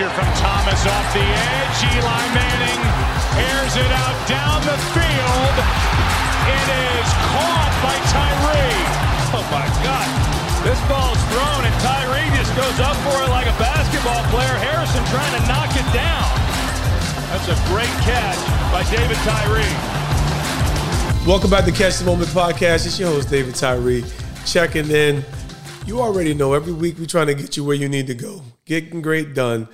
pressure from Thomas off the edge. Eli Manning airs it out down the field. It is caught by Tyree. Oh my God. This ball's thrown and Tyree just goes up for it like a basketball player. Harrison trying to knock it down. That's a great catch by David Tyree. Welcome back to Catch the Moment podcast. It's your host, David Tyree, checking in. You already know every week we're trying to get you where you need to go. Getting great done,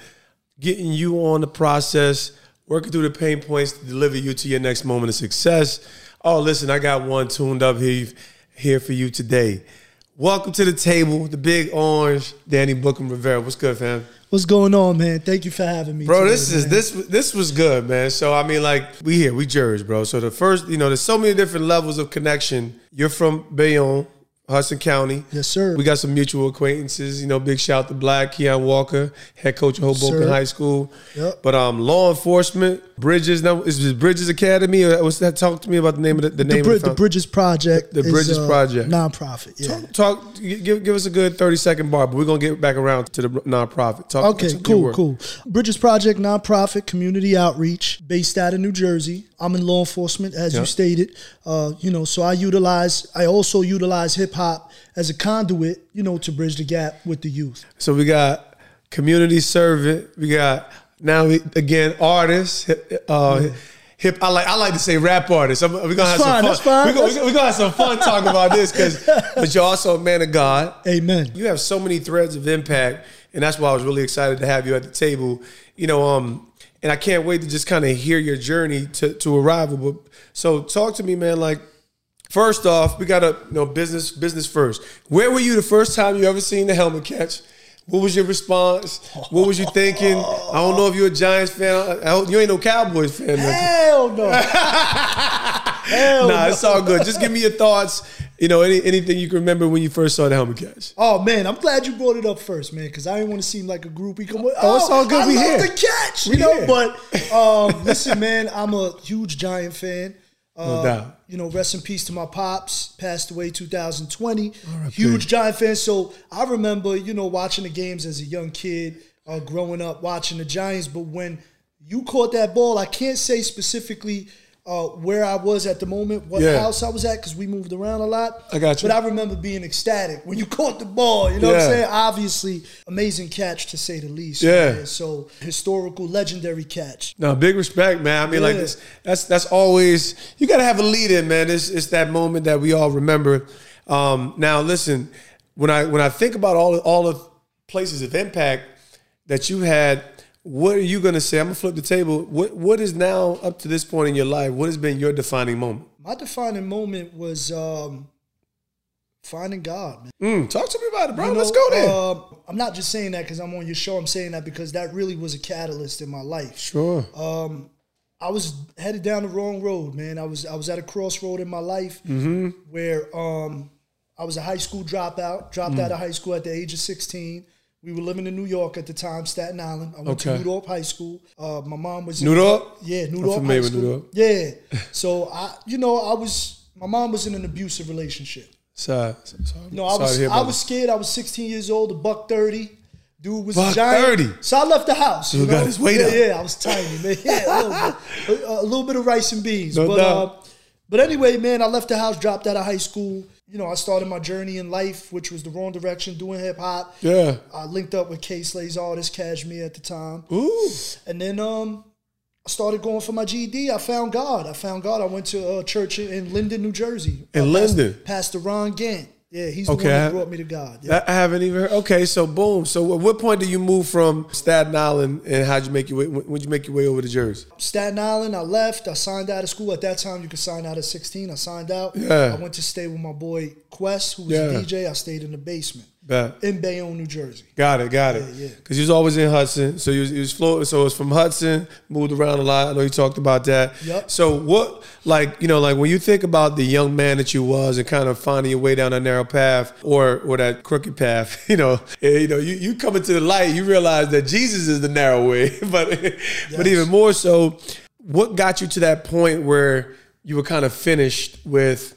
getting you on the process, working through the pain points to deliver you to your next moment of success. Oh, listen, I got one tuned up here, here for you today. Welcome to the table, the big orange, Danny Book'Em Rivera. What's good, fam? What's going on, man? Thank you for having me, bro. today, this is man. this this was good, man. So I mean, like we here, we jurors, bro. So the first, you know, there's so many different levels of connection. You're from Bayonne, Hudson County. Yes, sir. We got some mutual acquaintances. You know, big shout to Black Keon Walker, head coach of Hoboken. High School. Yep. But um, law enforcement, Bridges. Now is this Bridges Academy or what's that? Talk to me about the name of the, the the, name Bri- of the, the Bridges Project. The is, Bridges uh, Project. nonprofit. Yeah. Talk, talk give, give us a good 30 second bar, but we're gonna get back around to the nonprofit. Talk Okay, cool, cool. Bridges Project, nonprofit community outreach based out of New Jersey. I'm in law enforcement, as Yeah. you stated. Uh, you know, so I utilize, I also utilize hip hop as a conduit, you know, to bridge the gap with the youth. So we got community servant. We got now we, again artists. hip- Uh, Hip, I like I like to say rap artists. We're gonna That's have fine, some fun. We're gonna, we're gonna have some fun talking about this because, but you're also a man of God. Amen. You have so many threads of impact, and that's why I was really excited to have you at the table. You know, um, and I can't wait to just kind of hear your journey to to arrival. But so talk to me, man. Like, first off, we got to you know business business first. Where were you the first time you ever seen the helmet catch? What was your response? What was you thinking? I don't know if you're a Giants fan. You ain't no Cowboys fan. Hell no. Hell Nah, no. it's all good. Just give me your thoughts. You know, any, anything you can remember when you first saw the helmet catch. Oh man, I'm glad you brought it up first, man, because I didn't want to seem like a groupie. Come on, Oh, it's all good. I We love here. the catch, We you know. here. But um, listen, man, I'm a huge Giant fan. Uh, No doubt. You know, rest in peace to my pops. Passed away 2020. Huge Giant fan. So I remember, you know, watching the games as a young kid, uh, growing up watching the Giants. But when you caught that ball, I can't say specifically. Uh, where I was at the moment, what Yeah. house I was at, because we moved around a lot. I got you. But I remember being ecstatic when you caught the ball. You know what I'm saying? Obviously, amazing catch to say the least. Yeah. man. So historical, legendary catch. No, big respect, man. I mean, like this. That's that's always you got to have a lead in, man. It's it's that moment that we all remember. Um, now, listen, when I when I think about all all the places of impact that you had, what are you gonna say? I'm gonna flip the table. What what is now up to this point in your life? What has been your defining moment? My defining moment was um, finding God, man. Mm, talk to me about it, bro. You know, Let's go there. uh, I'm not just saying that because I'm on your show. I'm saying that because that really was a catalyst in my life. sure. Um, I was headed down the wrong road, man. I was I was at a crossroad in my life Mm-hmm. where um, I was a high school dropout, dropped Mm. out of high school at the age of 16. We were living in New York at the time, Staten Island. I went Okay. to New Dorp High School. Uh, my mom was New Dorp? Yeah, New I'm Dorp familiar High School. Yeah. So I, you know, I was my mom was in an abusive relationship. Sorry. sorry. No, I was I was scared. I was 16 years old, a buck 30. Dude was Buck a giant. 30? So I left the house. Still got his weight yeah, up. Yeah, I was tiny, man. Yeah, a little bit, a, a little bit of rice and beans. No but uh, but anyway, man, I left the house, dropped out of high school. You know, I started my journey in life, which was the wrong direction, doing hip hop. Yeah. I linked up with Kay Slay's artist, Cashmere, at the time. Ooh. And then um, I started going for my GED. I found God. I found God. I went to a church in, in Linden, New Jersey. In Uh, Pastor- Linden? Pastor Ron Gant. Yeah, he's the Okay, one I- that brought me to God. Yeah. I haven't even heard. Okay, so boom. So at what point do you move from Staten Island and how'd you make your way? When you make your way over to Jersey? Staten Island, I left. I signed out of school. At that time, you could sign out at 16. I signed out. Yeah. I went to stay with my boy Quest, who was Yeah. a DJ. I stayed in the basement Bet. in Bayonne, New Jersey. Got it, got it. Yeah, yeah. Because you was always in Hudson, so he was, you was floating. So it was from Hudson, moved around a lot. I know you talked about that. Yep. So what, like you know, like when you think about the young man that you was and kind of finding your way down that narrow path or or that crooked path, you know, eh, you know, you you come into the light, you realize that Jesus is the narrow way. but but even more so, what got you to that point where you were kind of finished with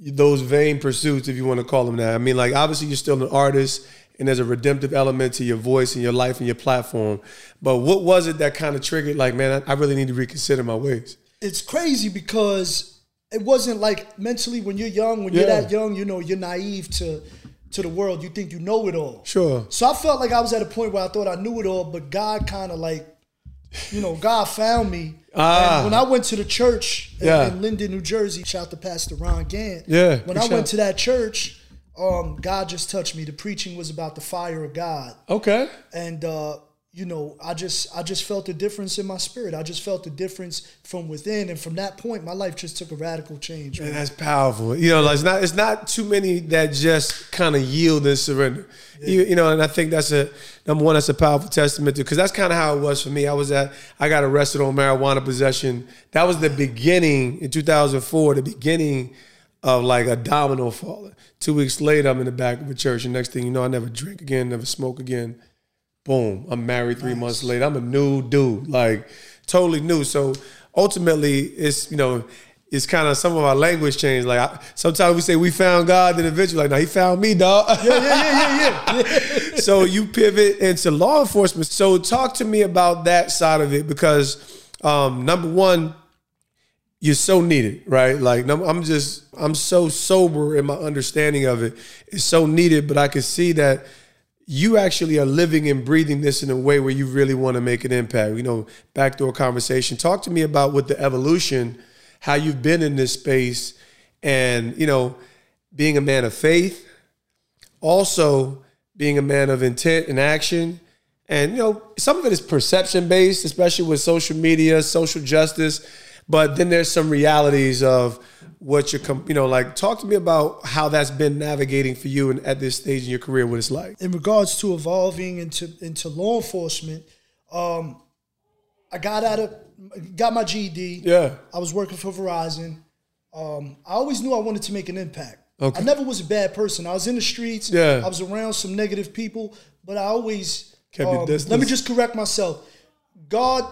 those vain pursuits, if you want to call them that. I mean, like obviously you're still an artist and there's a redemptive element to your voice and your life and your platform. But what was it that kind of triggered? Like, man, I, I really need to reconsider my ways. It's crazy because it wasn't like mentally when you're young, when you're that young, you know, you're naive to to the world. You think you know it all. Sure. So I felt like I was at a point where I thought I knew it all, but God kind of like, you know, God found me. Ah. And when I went to the church in, Yeah. in Linden, New Jersey, shout out to Pastor Ron Gant. Yeah, When I shout. went to that church, um, God just touched me. The preaching was about the fire of God Okay. and uh, you know, I just I just felt a difference in my spirit. I just felt a difference from within, and from that point, my life just took a radical change. Man, man. that's powerful. You know, like it's not it's not too many that just kind of yield and surrender. You, you know, and I think that's a number one. That's a powerful testament to because that's kind of how it was for me. I was at I got arrested on marijuana possession. That was the beginning in 2004. The beginning of like a domino falling. Two weeks later, I'm in the back of a church, and next thing you know, I never drink again, never smoke again. Boom, I'm married three months later. I'm a new dude, like totally new. So ultimately, it's you know, it's kind of some of our language change. Like I, sometimes we say we found God, then eventually, like no, He found me, dog. yeah, yeah, yeah, yeah, yeah. so you pivot into law enforcement. So talk to me about that side of it because um, number one, you're so needed, right? Like I'm just I'm so sober in my understanding of it. It's so needed, but I can see that you actually are living and breathing this in a way where you really want to make an impact. You know, backdoor conversation. Talk to me about what the evolution, how you've been in this space, and you know, being a man of faith, also being a man of intent and action. And you know, some of it is perception based, especially with social media, social justice. But then there's some realities of what you're, you know, like talk to me about how that's been navigating for you and at this stage in your career, what it's like. in regards to evolving into into law enforcement, um, I got out of got my GED. Yeah. I was working for Verizon. Um, I always knew I wanted to make an impact. Okay. I never was a bad person. I was in the streets. Yeah. I was around some negative people, but I always Kept um. Let me just correct myself. God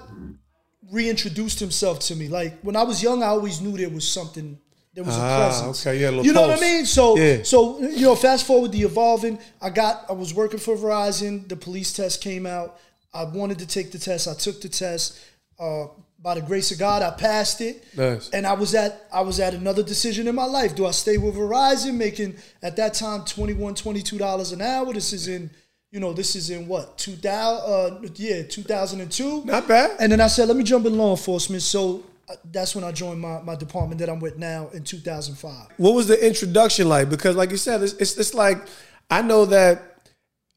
reintroduced Himself to me. Like when I was young, I always knew there was something. There was Ah, a presence. okay, yeah, a you know pulse. what I mean? So, Yeah. so you know, fast forward the evolving. I got. I was working for Verizon. The police test came out. I wanted to take the test. I took the test. Uh, by the grace of God, I passed it. Nice. And I was at I was at another decision in my life. Do I stay with Verizon, making at that time 21 dollars an hour? This is in you know this is in what two thousand? Uh, yeah, two thousand and two. Not bad. And then I said, let me jump in law enforcement. So uh, that's when I joined my, my department that I'm with now in 2005. What was the introduction like? Because, like you said, it's, it's, it's like I know that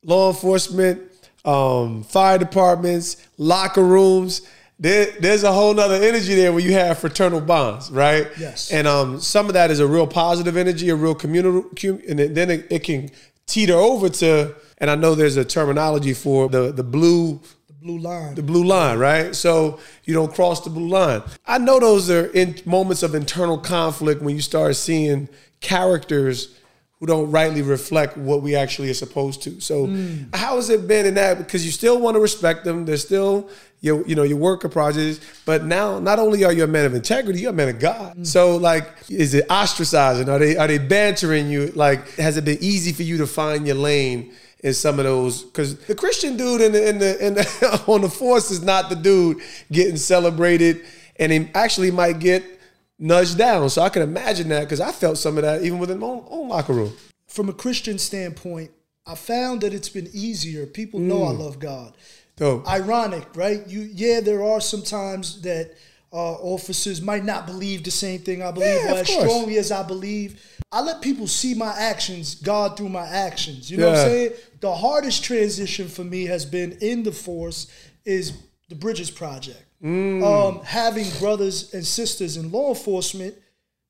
law enforcement, um, fire departments, locker rooms. There, there's a whole nother energy there where you have fraternal bonds, right? Yes. And um, some of that is a real positive energy, a real communal, and then it, it can teeter over to. And I know there's a terminology for the the blue The blue line. the blue line, right? So you don't cross the blue line. I know those are in moments of internal conflict when you start seeing characters who don't rightly reflect what we actually are supposed to. So mm. how has it been in that? Because you still want to respect them. They're still your, you know, your worker projects. But now not only are you a man of integrity, you're a man of God. Mm. So like, is it ostracizing? Are they are they bantering you? Like, has it been easy for you to find your lane? in some of those because the Christian dude in the, in the, in the on the force is not the dude getting celebrated, and he actually might get nudged down. So I can imagine that because I felt some of that even within my own, own locker room. From a Christian standpoint, I found that it's been easier. People know Mm. I love God. Dope. Ironic, right? You yeah, there are some times that uh, officers might not believe the same thing I believe Yeah, or as course. strongly as I believe. I let people see my actions, God through my actions. You know what I'm saying? The hardest transition for me has been in the force is the Bridges Project. Mm. Um, having brothers and sisters in law enforcement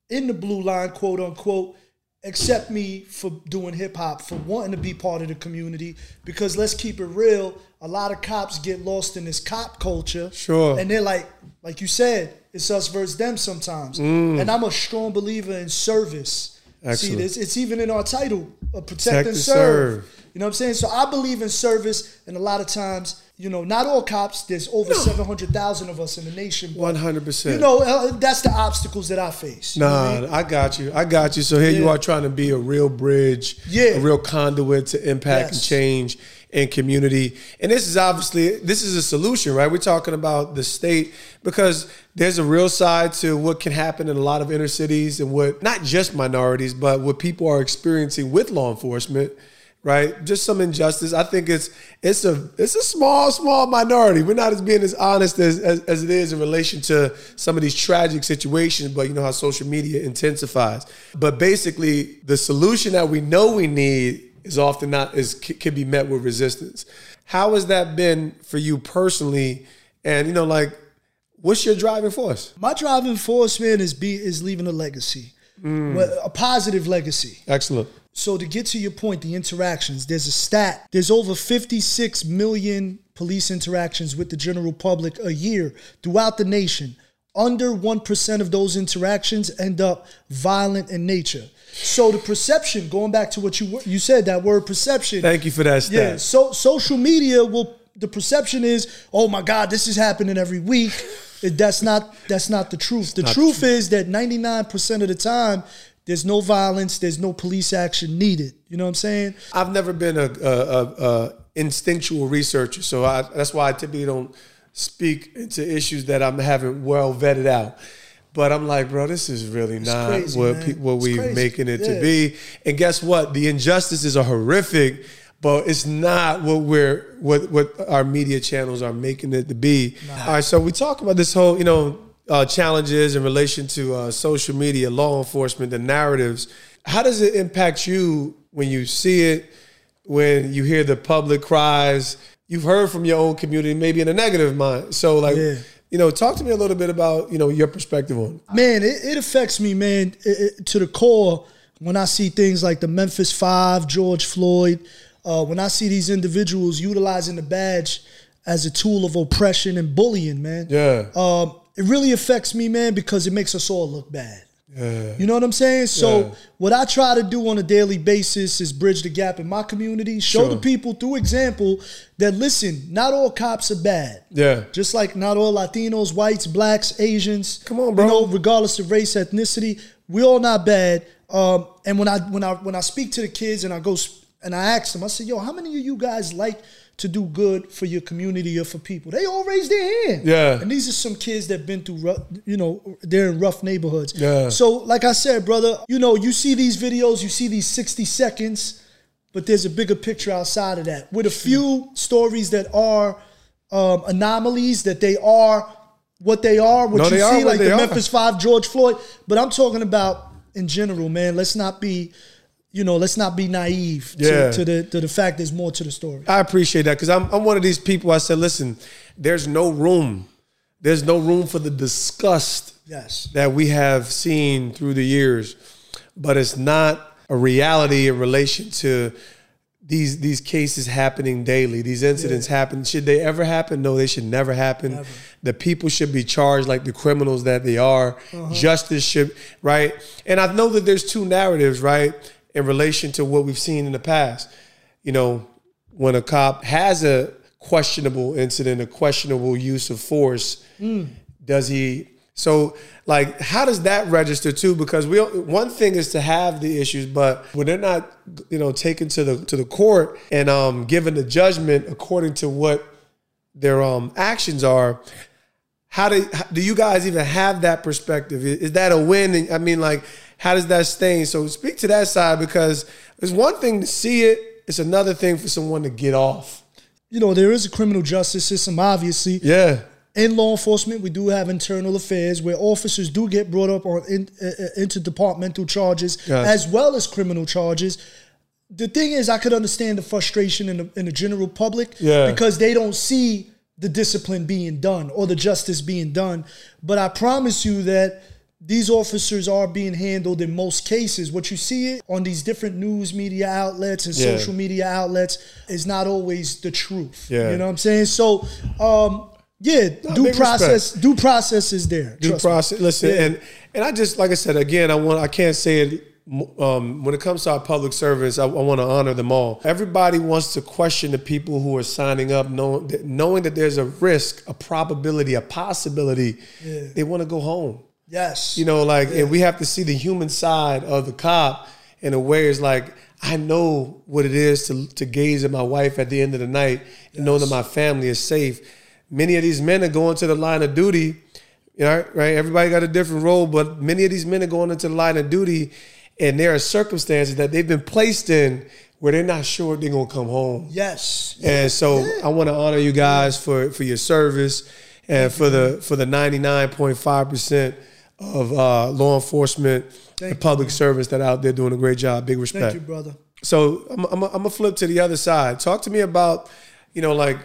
in the blue line, quote unquote, accept me for doing hip hop, for wanting to be part of the community. Because let's keep it real, a lot of cops get lost in this cop culture. Sure. And they're like, like you said, it's us versus them sometimes. And I'm a strong believer in service. Excellent. See, it's, it's even in our title, uh, protect, Protect and serve. serve. You know what I'm saying? So I believe in service, and a lot of times, you know, not all cops. There's over seven hundred thousand of us in the nation. One hundred percent. You know, uh, that's the obstacles that I face. You know I Nah, mean? I got you. I got you. So here you are trying to be a real bridge, Yeah. a real conduit to impact and change in community. And this is obviously this is a solution, right? We're talking about the state because there's a real side to what can happen in a lot of inner cities and what not just minorities, but what people are experiencing with law enforcement. Right, just some injustice. I think it's it's a it's a small small minority. We're not as being as honest as, as as it is in relation to some of these tragic situations. But you know how social media intensifies. But basically, the solution that we know we need is often not is can be met with resistance. How has that been for you personally? And you know, like, what's your driving force? My driving force, man, is be is leaving a legacy, Mm. Well, a positive legacy. Excellent. So to get to your point, the interactions, there's a stat. There's over 56 million police interactions with the general public a year throughout the nation. Under 1% of those interactions end up violent in nature. So the perception, going back to what you you said, that word perception. Thank you for that stat. Yeah, so social media will the perception is, oh my God, this is happening every week. That's not that's not the truth. The truth is that 99% of the time, there's no violence, there's no police action needed. You know what I'm saying? I've never been a, a, a, a instinctual researcher, so I, that's why I typically don't speak into issues that I'm haven't well vetted out. But I'm like, bro, this is really not crazy, what pe- what It's we're making it Yeah. to be. And guess what? The injustices are horrific, but it's not what we're what what our media channels are making it to be. All right, so we talk about this whole, you know, uh, challenges in relation to uh, social media, law enforcement, the narratives. How does it impact you when you see it? When you hear the public cries, you've heard from your own community, maybe in a negative mind. So, like, Yeah. you know, talk to me a little bit about you know your perspective on. it. Man, it, it affects me, man, it- it- to the core when I see things like the Memphis Five, George Floyd, uh, when I see these individuals utilizing the badge as a tool of oppression and bullying, man. Yeah. Um, it really affects me, man, because it makes us all look bad. You know what I'm saying? So Yeah. what I try to do on a daily basis is bridge the gap in my community, show Sure. the people through example that listen, not all cops are bad. Yeah. Just like not all Latinos, whites, blacks, Asians. Come on, bro. You know, regardless of race, ethnicity, we all not bad. Um, and when I when I when I speak to the kids and I go and I ask them, I say, "Yo, how many of you guys like to do good for your community or for people?" They all raise their hand. Yeah. And these are some kids that been through, rough, you know, they're in rough neighborhoods. Yeah. So, like I said, brother, you know, you see these videos, you see these sixty seconds, but there's a bigger picture outside of that with a few stories that are um, anomalies, that they are what they are, what No, you are see, what like the are. Memphis Five, George Floyd. But I'm talking about in general, man. Let's not be, you know, let's not be naive Yeah. to, to the to the fact there's more to the story. I appreciate that because I'm I'm one of these people. I said, listen, there's no room, there's no room for the disgust Yes. that we have seen through the years, but it's not a reality in relation to these these cases happening daily. These incidents happen. Should they ever happen? No, they should never happen. The people should be charged like the criminals that they are. Uh-huh. Justice should right. And I know that there's two narratives right in relation to what we've seen in the past. You know, when a cop has a questionable incident, a questionable use of force, does he so like how does that register too? Because we one thing is to have the issues but when they're not you know taken to the to the court and um given the judgment according to what their um actions are how do do you guys even have that perspective? Is that a win? I mean like how does that stain so speak to that side because it's one thing to see it it's another thing for someone to get off You know, there is a criminal justice system, obviously. yeah in law enforcement, we do have internal affairs where officers do get brought up on in, uh, uh, interdepartmental charges as well as criminal charges. The thing is, I could understand the frustration in the, in the general public Yeah. because they don't see the discipline being done or the justice being done. But I promise you that these officers are being handled in most cases. What you see it on these different news media outlets and Yeah. social media outlets is not always the truth. Yeah. You know what I'm saying? So, um, yeah, due big process, due process is there. due Trust me. process. Listen, Yeah. and and I just like I said again, I want I can't say it um, when it comes to our public servants, I, I want to honor them all. Everybody wants to question the people who are signing up, knowing that, knowing that there's a risk, a probability, a possibility. Yeah. They want to go home. Yes. You know, like, and we have to see the human side of the cop in a way is like, I know what it is to, to gaze at my wife at the end of the night and know that my family is safe. Many of these men are going to the line of duty, you know, right? Everybody got a different role, but many of these men are going into the line of duty and there are circumstances that they've been placed in where they're not sure they're gonna come home. yes. And so I want to honor you guys for for your service and for the for the 99.5 percent of uh, law enforcement and you, public servants that are out there doing a great job. Big respect. Thank you, brother. So I'm I'm gonna flip to the other side. Talk to me about you know like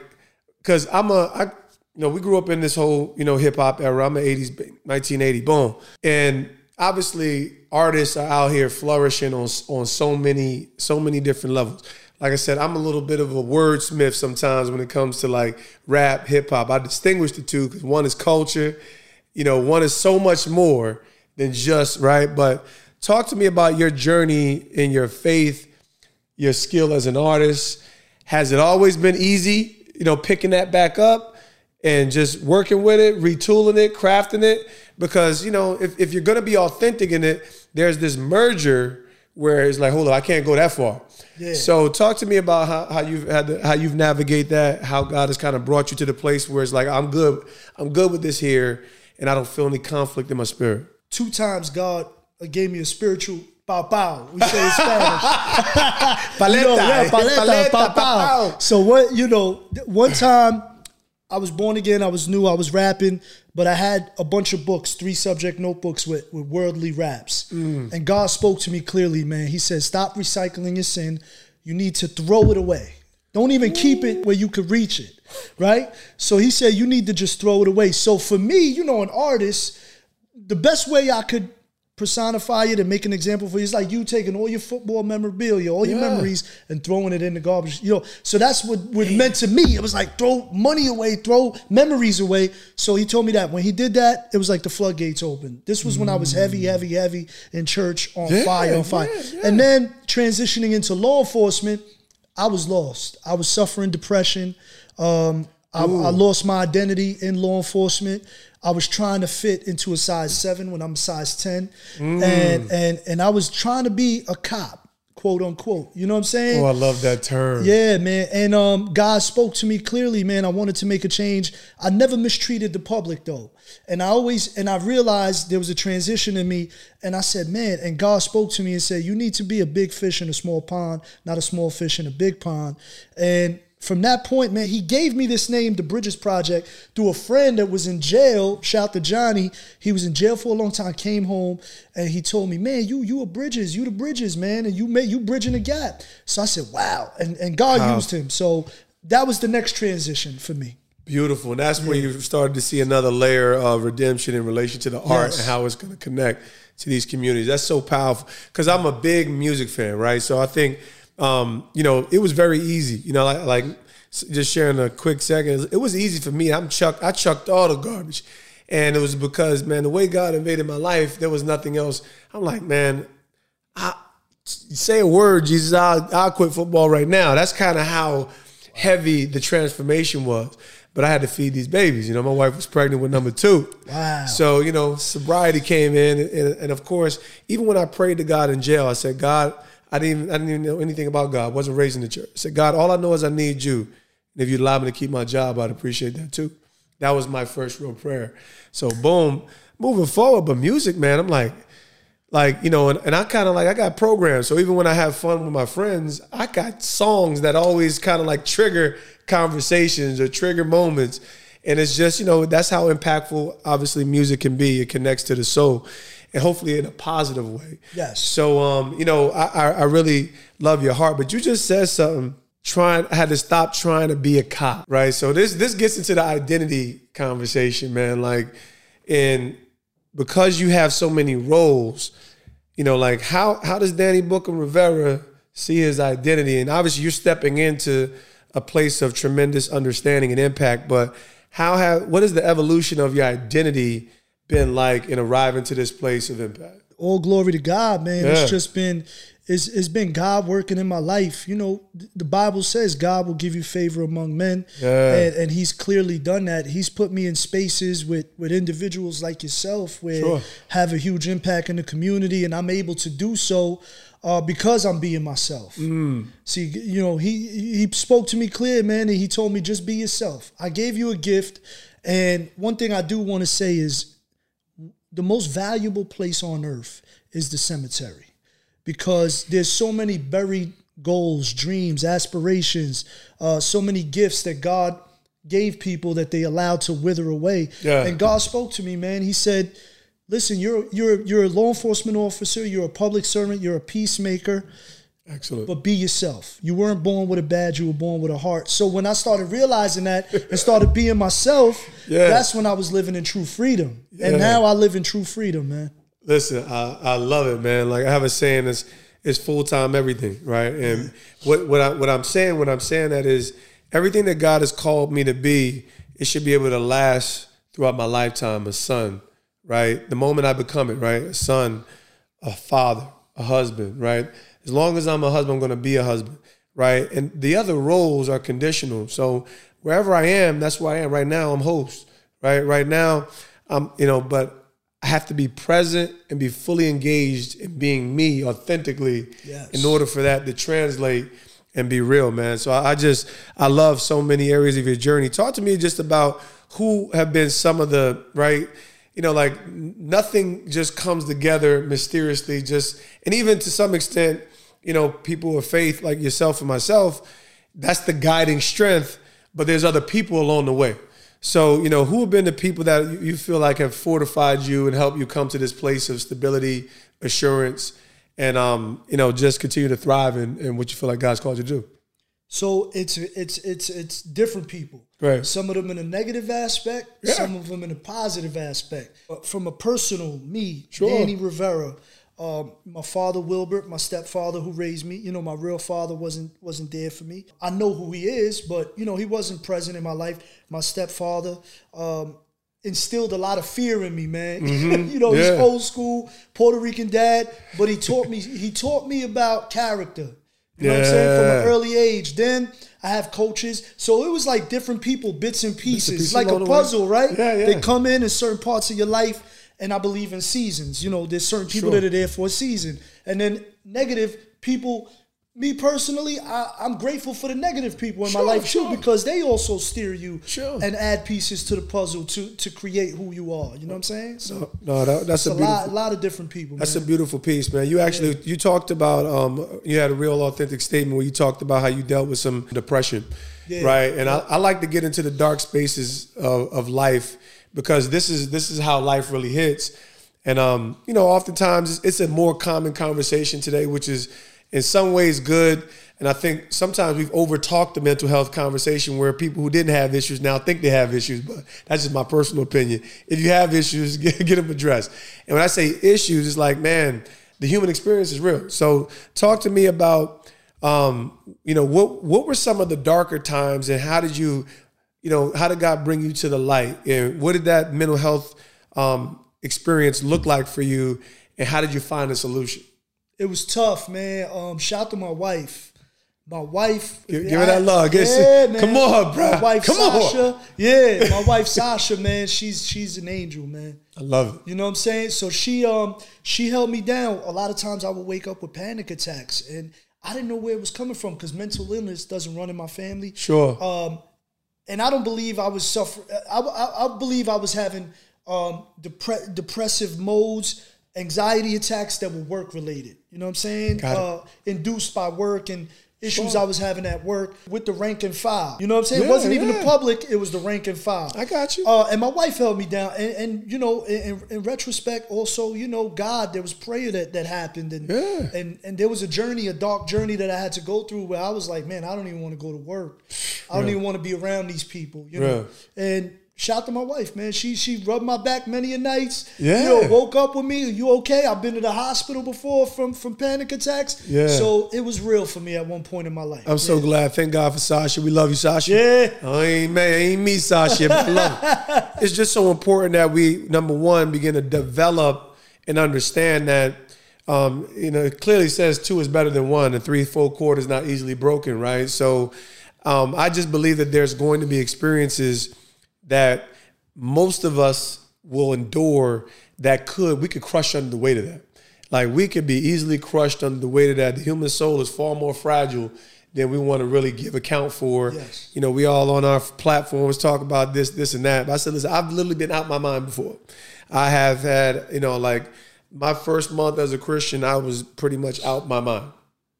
because I'm a I you know we grew up in this whole you know hip hop era. I'm an 80s 1980 boom and obviously artists are out here flourishing on on so many so many different levels. Like I said, I'm a little bit of a wordsmith sometimes when it comes to like rap, hip hop. I distinguish the two because one is culture, you know, one is so much more than just right. But talk to me about your journey in your faith, your skill as an artist. Has it always been easy, you know, picking that back up and just working with it, retooling it, crafting it? Because, you know, if, if you're gonna be authentic in it, there's this merger where it's like, hold on, I can't go that far. Yeah. So talk to me about how, how you've had to, how you've navigate that, how God has kind of brought you to the place where it's like, I'm good, I'm good with this here, and I don't feel any conflict in my spirit. Two times God gave me a spiritual pow pow. We say in Spanish. Paleta, You know, yeah, eh? paleta, paleta, pow, pow. So what you know, one time I was born again, I was new, I was rapping, but I had a bunch of books, three subject notebooks with, with worldly raps. Mm. And God spoke to me clearly, man. He said, Stop recycling your sin. You need to throw it away. Don't even keep it where you could reach it. Right? So he said, You need to just throw it away. So for me, you know, an artist, the best way I could personify it and make an example for you is like you taking all your football memorabilia, all your Yeah. memories, and throwing it in the garbage. You know, so that's what what meant to me. It was like throw money away, throw memories away. So he told me that when he did that, it was like the floodgates opened. This was when I was heavy, heavy, heavy in church, on Yeah, fire, on fire, yeah. and then transitioning into law enforcement. I was lost. I was suffering depression. Um, I, I lost my identity in law enforcement. I was trying to fit into a size seven when I'm a size ten, Mm. and and and I was trying to be a cop, quote unquote. You know what I'm saying? Oh, I love that term. Yeah, man. And um, God spoke to me clearly, man. I wanted to make a change. I never mistreated the public though. And I always and I realized there was a transition in me. And I said, man, and God spoke to me and said, You need to be a big fish in a small pond, not a small fish in a big pond. And from that point, man, he gave me this name, the Bridges Project, through a friend that was in jail. Shout to Johnny. He was in jail for a long time, came home, and he told me, Man, you you a Bridges, you the Bridges, man, and you made you bridging the gap. So I said, Wow. And and God Wow. used him. So that was the next transition for me. Beautiful. And that's where you started to see another layer of redemption in relation to the art and how it's going to connect to these communities. That's so powerful because I'm a big music fan, right? So I think, um, you know, it was very easy. You know, like, like just sharing a quick second, it was easy for me. I'm chucked, I chucked all the garbage. And it was because, man, the way God invaded my life, there was nothing else. I'm like, man, I say a word, Jesus, I'll, I'll quit football right now. That's kind of how heavy the transformation was. But I had to feed these babies. You know, my wife was pregnant with number two. Wow. So, you know, sobriety came in. And, and of course, even when I prayed to God in jail, I said, God, I didn't, even, I didn't even know anything about God. wasn't raised in the church. I said, God, all I know is I need you. And if you'd allow me to keep my job, I'd appreciate that too. That was my first real prayer. So, boom, moving forward. But music, man, I'm like, like you know and, and i kind of like i got programs so even when i have fun with my friends i got songs that always kind of like trigger conversations or trigger moments. And it's just you know that's how impactful obviously music can be. It connects to the soul and hopefully in a positive way. Yes. so um you know i i, I really love your heart but you just said something trying i had to stop trying to be a cop right? So this this gets into the identity conversation man. Like and because you have so many roles, you know, like how how does Danny Book'Em Rivera see his identity? And obviously, you're stepping into a place of tremendous understanding and impact. But how have what has the evolution of your identity been like in arriving to this place of impact? all glory to God, man. Yeah. It's just been it's, it's been God working in my life. You know, the Bible says God will give you favor among men, Yeah. and, and He's clearly done that. He's put me in spaces with with individuals like yourself, where Sure. have a huge impact in the community, and I'm able to do so uh, because I'm being myself. See, you know, he he spoke to me clear, man, and he told me just be yourself. I gave you a gift, and one thing I do want to say is the most valuable place on earth is the cemetery because there's so many buried goals, dreams, aspirations, uh, so many gifts that God gave people that they allowed to wither away. Yeah. And God spoke to me, man. He said, "Listen, you're you're you're a law enforcement officer. You're a public servant. You're a peacemaker." Excellent. but be yourself. You weren't born with a badge, you were born with a heart. So when I started realizing that and started being myself, Yeah. that's when I was living in true freedom. Yeah. And now I live in true freedom, man. Listen, I, I love it, man. Like I have a saying, it's it's full time everything, right? And what what I what I'm saying, what I'm saying that is everything that God has called me to be, it should be able to last throughout my lifetime. A son, right? The moment I become it, right? A son, a father, a husband, right? As long as I'm a husband, I'm going to be a husband, right? And the other roles are conditional. So wherever I am, that's where I am. Right now, I'm host, right? Right now, I'm, you know, but I have to be present and be fully engaged in being me authentically Yes. in order for that to translate and be real, man. So I, I just I love so many areas of your journey. Talk to me just about who have been some of the right, you know, like nothing just comes together mysteriously. Just and even to some extent, you know, people of faith like yourself and myself, that's the guiding strength. But there's other people along the way. So, you know, who have been the people that you- feel like have fortified you and helped you come to this place of stability, assurance, and um, you know, just continue to thrive in, in what you feel like God's called you to do? So it's it's it's it's different people. Right. Some of them in a negative aspect, Yeah. some of them in a positive aspect. But from a personal, me, Sure. Danny Rivera, um, my father Wilbert, my stepfather who raised me. You know, my real father wasn't wasn't there for me. I know who he is, but you know, he wasn't present in my life. My stepfather. Um, Instilled a lot of fear in me, man. you know, he's Mm-hmm. Old school Puerto Rican dad, but he taught me. He taught me about character. You know what I'm saying? From an early age. Then I have coaches. So it was like different people, bits and pieces, pieces like a puzzle, right? Yeah, yeah. They come in in certain parts of your life, and I believe in seasons. You know, there's certain people Sure. that are there for a season. And then negative people, me personally, I, I'm grateful for the negative people in Sure, my life too, because they also steer you Sure. and add pieces to the puzzle to to create who you are. You know what I'm saying? So No, that, that's a lot, a lot of different people. That's man. a beautiful piece, man. You actually you talked about um you had a real authentic statement where you talked about how you dealt with some depression, Yeah. right? And I, I like to get into the dark spaces of, of life because this is this is how life really hits, and um you know oftentimes it's, it's a more common conversation today, which is in some ways good. And I think sometimes we've overtalked the mental health conversation where people who didn't have issues now think they have issues, but that's just my personal opinion. If you have issues, get, get them addressed. And when I say issues, it's like, man, the human experience is real. So talk to me about, um, you know, what what were some of the darker times and how did you, you know, how did God bring you to the light? And what did that mental health um, experience look like for you? And how did you find a solution? It was tough, man. Um, shout out to my wife. My wife. Give- give her that love. Get- come on, bruh. My wife Come on. Sasha. Yeah, my wife Sasha, man. She's she's an angel, man. I love it. You know what I'm saying? So she um she held me down. A lot of times I would wake up with panic attacks, and I didn't know where it was coming from because mental illness doesn't run in my family. Sure. Um, and I don't believe I was suffering. I, I, I believe I was having um, depre- depressive modes, anxiety attacks that were work related. You know what I'm saying? Uh, induced by work and issues Sure. I was having at work with the rank and file. You know what I'm saying? Yeah, it wasn't even the public; it was the rank and file. I got you. Uh, and my wife held me down. And, and you know, in, in retrospect, also, you know, God, there was prayer that, that happened, and Yeah. and and there was a journey, a dark journey that I had to go through where I was like, man, I don't even want to go to work. I don't even want to be around these people, you know. And shout to my wife, man. She she rubbed my back many a nights. Yeah. You know, woke up with me. Are you okay? I've been to the hospital before from from panic attacks. Yeah. So it was real for me at one point in my life. I'm so glad. Thank God for Sasha. We love you, Sasha. Yeah. I ain't man, ain't me, Sasha, but I love it. It's just so important that we number one begin to develop and understand that um, you know it clearly says two is better than one and three full cord is not easily broken, right? So um, I just believe that there's going to be experiences that most of us will endure that could we could crush under the weight of that. Like we could be easily crushed under the weight of that. The human soul is far more fragile than we want to really give account for. Yes. You know, we all on our platforms talk about this, this, and that. But I said, listen, I've literally been out my mind before. I have had, you know, like my first month as a Christian, I was pretty much out my mind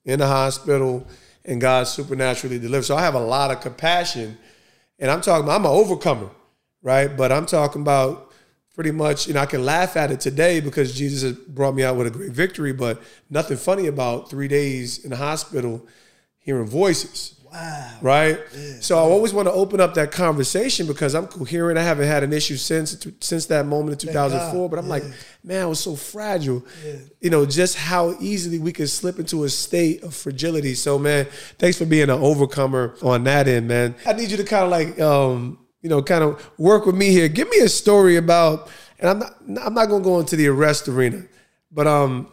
in the hospital, and God supernaturally delivered. So I have a lot of compassion, and I'm talking. About, I'm an overcomer, right? But I'm talking about pretty much. You know, I can laugh at it today because Jesus has brought me out with a great victory. But nothing funny about three days in the hospital hearing voices. Wow. Right. So I always want to open up that conversation because I'm coherent. I haven't had an issue since since that moment in 2004. But I'm like, man, I was so fragile. You know, just how easily we can slip into a state of fragility. So man, thanks for being an overcomer on that end, man. I need you to kind of like, um, you know, kind of work with me here. Give me a story about, and I'm not, I'm not gonna go into the arrest arena, but um,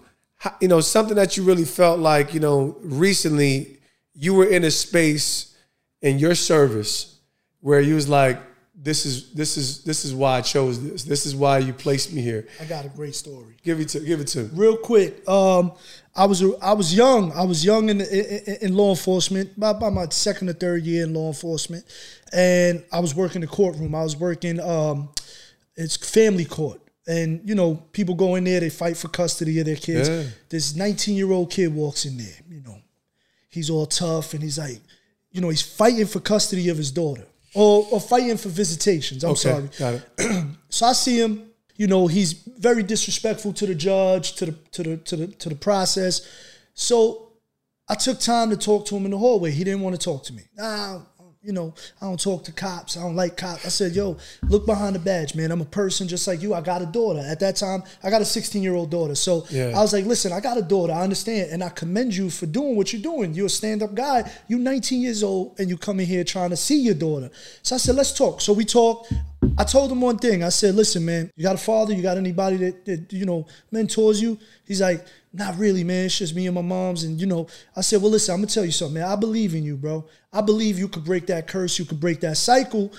you know, something that you really felt like, you know, recently you were in a space in your service where you was like, this is this is this is why I chose this. This is why you placed me here. I got a great story. Give it to give it to me. Real quick, um, I was I was young. I was young in, in, in law enforcement, by, about my second or third year in law enforcement, and I was working the courtroom. I was working um, it's family court, and you know people go in there, they fight for custody of their kids. Yeah. This 19 year old kid walks in there, you know, he's all tough, and he's like, you know, he's fighting for custody of his daughter, or or fighting for visitations. I'm sorry. got it. So I see him. You know, he's very disrespectful to the judge, to the to the to the to the process. So I took time to talk to him in the hallway. He didn't want to talk to me. Nah, you know, I don't talk to cops. I don't like cops. I said, yo, look behind the badge, man. I'm a person just like you. I got a daughter. At that time, I got a 16 year old daughter. So Yeah. I was like, listen, I got a daughter. I understand. And I commend you for doing what you're doing. You're a stand up guy. You're 19 years old and you come in here trying to see your daughter. So I said, let's talk. So we talked. I told him one thing. I said, listen, man, you got a father? You got anybody that, that you know, mentors you? He's like, not really, man. It's just me and my mom's. And, you know, I said, well, listen, I'm going to tell you something, man. I believe in you, bro. I believe you could break that curse. You could break that cycle.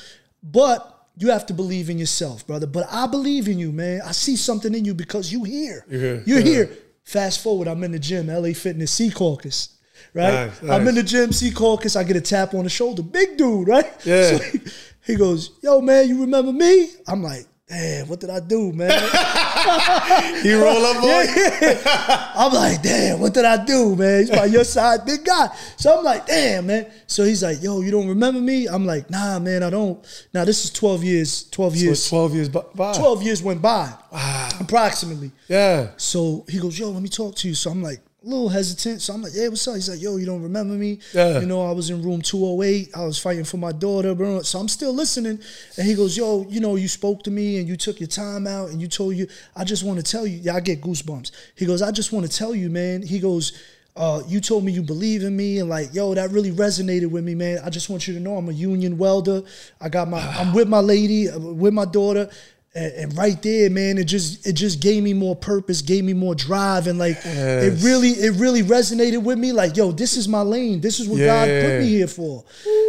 But you have to believe in yourself, brother. But I believe in you, man. I see something in you because you here. You're here. You're Yeah. here. Fast forward, I'm in the gym, LA Fitness Secaucus. Right? Nice, I'm in the gym, Secaucus. I get a tap on the shoulder. Big dude, right? Yeah. So he, he goes, Yo, man, you remember me? I'm like, Damn, what did I do, man? You roll up on Yeah. I'm like, damn, what did I do, man? He's by your side, big guy. So I'm like, damn, man. So he's like, yo, you don't remember me? I'm like, nah, man, I don't. Now this is 12 years, 12 So years, it's 12 years by. 12 years went by, Wow. approximately. Yeah. So he goes, yo, let me talk to you. So I'm like, a little hesitant. So I'm like, yeah, what's up? He's like, yo, you don't remember me? Yeah. You know, I was in room 208. I was fighting for my daughter, bro. So I'm still listening. And he goes, yo, you know, you spoke to me and you took your time out and you told you, I just want to tell you. Yeah, I get goosebumps. He goes, I just want to tell you, man. He goes, uh, you told me you believe in me and like, yo, that really resonated with me, man. I just want you to know I'm a union welder. I got my, I'm with my lady, uh, with my daughter. And, and right there, man, it just it just gave me more purpose, gave me more drive, and like it really it really resonated with me. Like, yo, this is my lane. This is what God put me here for.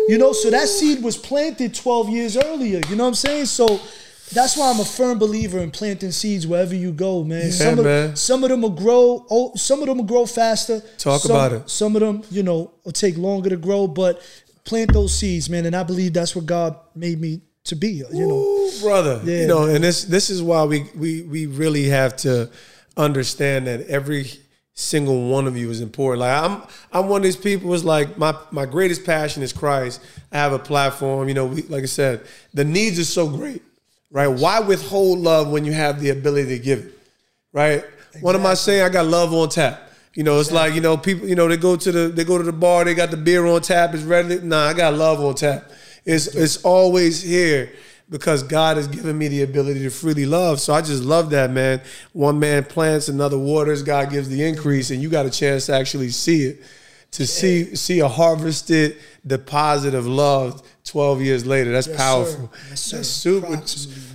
You know, so that seed was planted 12 years earlier. You know what I'm saying? So that's why I'm a firm believer in planting seeds wherever you go, man. some of man. some of them will grow. Oh, some of them will grow faster. Talk Some- about it. Some of them, you know, will take longer to grow, but plant those seeds, man. And I believe that's what God made me to be. You know. Ooh, brother. Yeah. You know, and this this is why we we we really have to understand that every single one of you is important. Like I'm I'm one of these people who's like my my greatest passion is Christ. I have a platform, you know, we, like I said, the needs are so great. Right? Why withhold love when you have the ability to give it? Right? What am I saying? I got love on tap. You know, it's like, you know, people, you know, they go to the they go to the bar, they got the beer on tap, it's ready. Nah, I got love on tap. It's it's always here because God has given me the ability to freely love. So I just love that, man. One man plants, another waters, God gives the increase, and you got a chance to actually see it to see see a harvested deposit of love 12 years later. That's Yes, powerful. sir. Yes, sir. That's super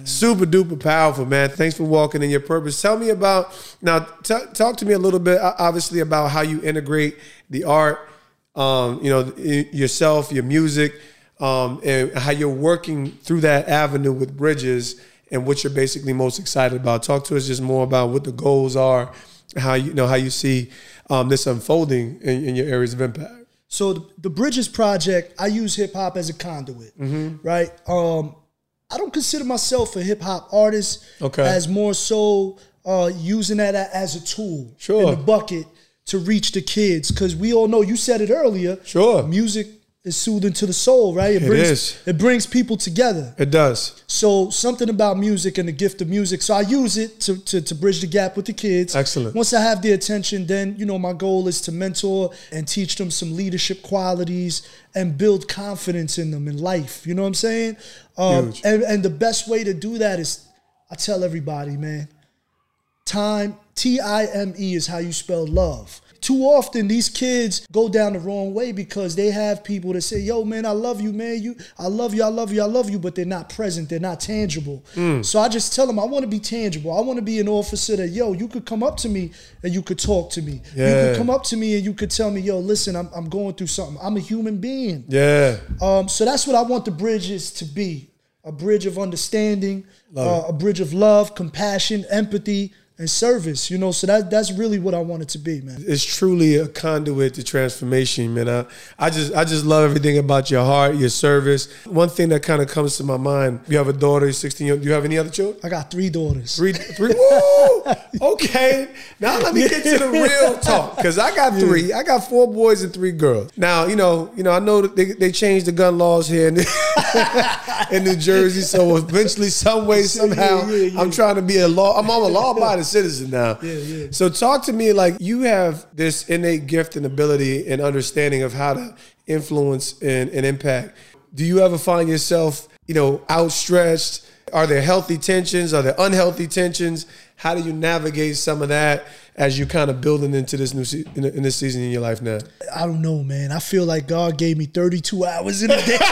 super duper powerful, man. Thanks for walking in your purpose. Tell me about now. T- talk to me a little bit, obviously, about how you integrate the art, um, you know, yourself, your music, um, and how you're working through that avenue with Bridges, and what you're basically most excited about. Talk to us just more about what the goals are, how you, you know how you see um, this unfolding in, in your areas of impact. So the, the Bridges Project, I use hip hop as a conduit, Mm-hmm. right? Um, I don't consider myself a hip hop artist. Okay. As more so uh, using that as a tool Sure. in the bucket to reach the kids, because we all know you said it earlier. Sure. Music is soothing to the soul, right? It, It brings is. it brings people together. It does. So something about music and the gift of music. So I use it to, to, to bridge the gap with the kids. Excellent. Once I have their attention, then you know my goal is to mentor and teach them some leadership qualities and build confidence in them in life. You know what I'm saying? Um, Huge. and and the best way to do that is, I tell everybody, man. Time T I M E is how you spell love. Too often these kids go down the wrong way because they have people that say, "Yo, man, I love you, man. You, I love you, I love you, I love you," but they're not present. They're not tangible. Mm. So I just tell them, I want to be tangible. I want to be an officer that, yo, you could come up to me and you could talk to me. You could come up to me and you could tell me, yo, listen, I'm, I'm going through something. I'm a human being. Yeah. Um, so that's what I want the bridges to be: a bridge of understanding, uh, a bridge of love, compassion, empathy, and service. You know, so that that's really what I want it to be, man. it's truly a conduit to transformation, man. I, I just I just love everything about your heart, your service. One thing that kind of comes to my mind: you have a daughter, you're 16. year- Do you have any other children? I got three daughters. Three, three. Woo! Okay, now let me get to the real talk because I got three. I got four boys and three girls. Now you know, you know, I know that they, they changed the gun laws here in, in New Jersey. So eventually, some way, somehow, yeah, yeah. I'm trying to be a law. I'm, I'm a law-abiding citizen now. Yeah, yeah. So talk to me like you have this innate gift and ability and understanding of how to influence and, and impact. Do you ever find yourself, you know, outstretched? Are there healthy tensions? Are there unhealthy tensions? How do you navigate some of that as you're kind of building into this new se- in, in this season in your life now? I don't know, man. I feel like God gave me 32 hours in a day.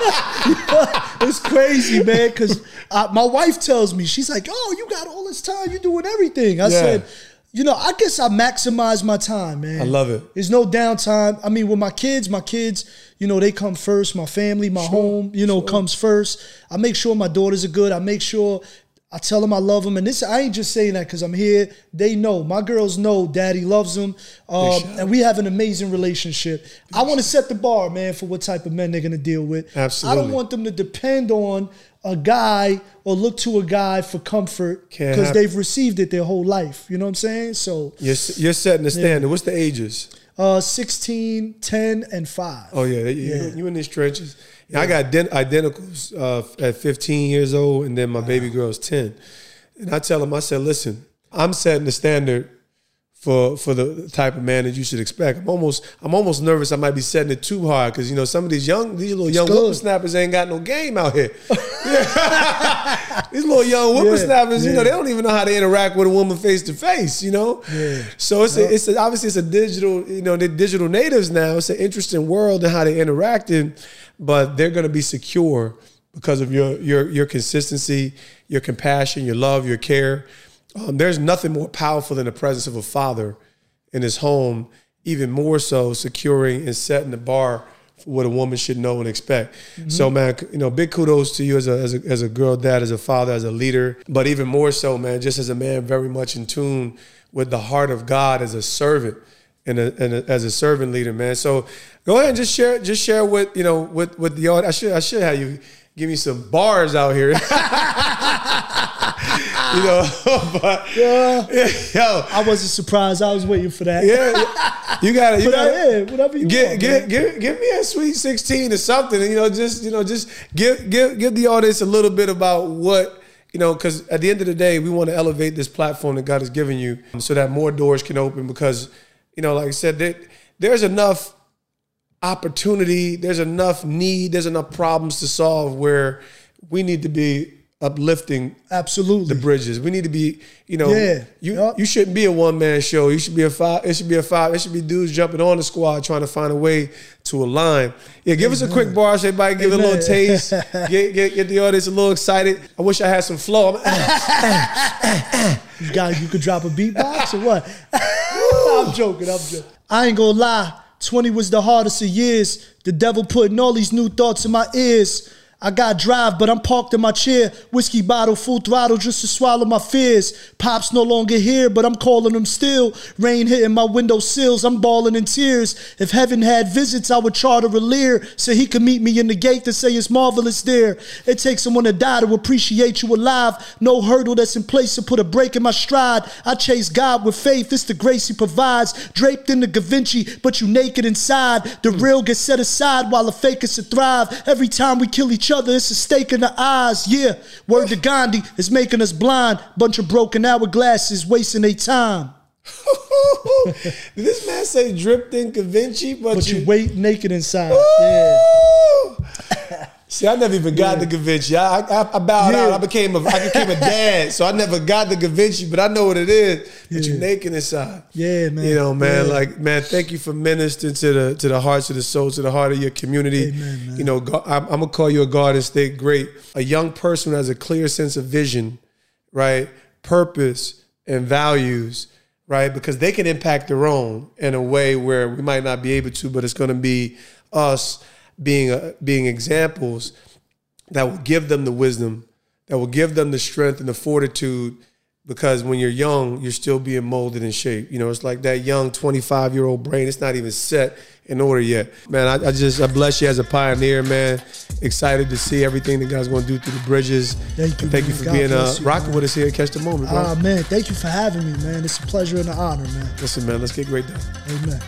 it's crazy, man. Because uh, my wife tells me, she's like, "Oh, you got all this time. You're doing everything." I Yeah. said, "You know, I guess I maximize my time, man. I love it. There's no downtime. I mean, with my kids, my kids, you know, they come first. My family, my home, you know, comes first. I make sure my daughters are good. I make sure I tell them I love them. And this, I ain't just saying that because I'm here. They know. My girls know daddy loves them. Um, and we have an amazing relationship. I want to set the bar, man, for what type of men they're going to deal with. Absolutely, I don't want them to depend on a guy or look to a guy for comfort because they've received it their whole life. You know what I'm saying? So, You're, you're setting the standard. What's the ages? uh, 16, 10, and 5. Oh yeah, you, Yeah. you in these trenches. I got ident- identicals uh, at 15 years old, and then my baby girl's 10. And I tell them, I said, listen, I'm setting the standard for for the type of man that you should expect. I'm almost I'm almost nervous. I might be setting it too hard because you know some of these young these little young whippersnappers ain't got no game out here. these little young whippersnappers, you know, they don't even know how to interact with a woman face to face. You know, Yeah. so it's a, it's a, obviously it's a digital, you know, they're digital natives now. It's an interesting world and how they interacting, but they're going to be secure because of your your your consistency, your compassion, your love, your care. Um, there's nothing more powerful than the presence of a father in his home. Even more so, securing and setting the bar for what a woman should know and expect. So, man, you know, big kudos to you as a, as a as a girl dad, as a father, as a leader, but even more so, man, just as a man, very much in tune with the heart of God as a servant and, a, and a, as a servant leader, man. So, go ahead and just share just share with you know with with the audience. I should I should have you give me some bars out here. you know, but Yeah. yo, I wasn't surprised. I was waiting for that. yeah, you got it. You got yeah, whatever you Get, want. get, give, give me a sweet sixteen or something. And, you know, just you know, just give give give the audience a little bit about what you know, because at the end of the day, we want to elevate this platform that God has given you, um, so that more doors can open. Because you know, like I said, there, there's enough opportunity, there's enough need, there's enough problems to solve where we need to be uplifting Absolutely. the bridges. We need to be, you know, Yeah. you Yup. you shouldn't be a one man show. You should be a five. It should be a five. It should be dudes jumping on the squad trying to find a way to align. Yeah, give us a quick bar, so everybody give it a little taste. Get, get get the audience a little excited. I wish I had some flow. I'm- ah, You got you could drop a beatbox or what? I'm joking, I'm joking. I ain't gonna lie. 20 was the hardest of years. The devil putting all these new thoughts in my ears. I got drive, but I'm parked in my chair. Whiskey bottle, full throttle just to swallow my fears. Pops no longer here, but I'm calling him still. Rain hitting my window sills, I'm bawling in tears. If heaven had visits, I would charter a Lear so he could meet me in the gate to say it's marvelous there. It takes someone to die to appreciate you alive. No hurdle that's in place to put a break in my stride. I chase God with faith, it's the grace he provides. Draped in the Da Vinci, but you naked inside. The real gets set aside while the fake is to thrive. Every time we kill each other, it's a stake in the eyes. Yeah, word to Gandhi is making us blind. Bunch of broken hourglasses wasting their time. Did this man say dripped in Da Vinci? But, But you, you wait naked inside. Yeah. See, I never even got the Da Vinci. I, I, I bowed Yeah. out. I became a I became a dad, so I never got the Da Vinci, but I know what it is. But you're Yeah. naked inside. Yeah, man. You know, man. Yeah. Like, man, thank you for ministering to the to the hearts of the souls, to the heart of your community. Amen. You know, I'm, I'm gonna call you a Garden State great, a young person who has a clear sense of vision, right, purpose and values, right, because they can impact their own in a way where we might not be able to, but it's gonna be us being a, being examples that will give them the wisdom, that will give them the strength and the fortitude. Because when you're young, you're still being molded and shaped. You know, it's like that young 25 year old brain. It's not even set in order yet. Man, I, I just I bless you as a pioneer, man. Excited to see everything that God's going to do through the bridges. Thank you, And thank you for God being uh, you, rocking man. with us here at Catch the Moment, bro. Ah, man, thank you for having me, man. It's a pleasure and an honor, man. Listen, man, let's get great done. Amen.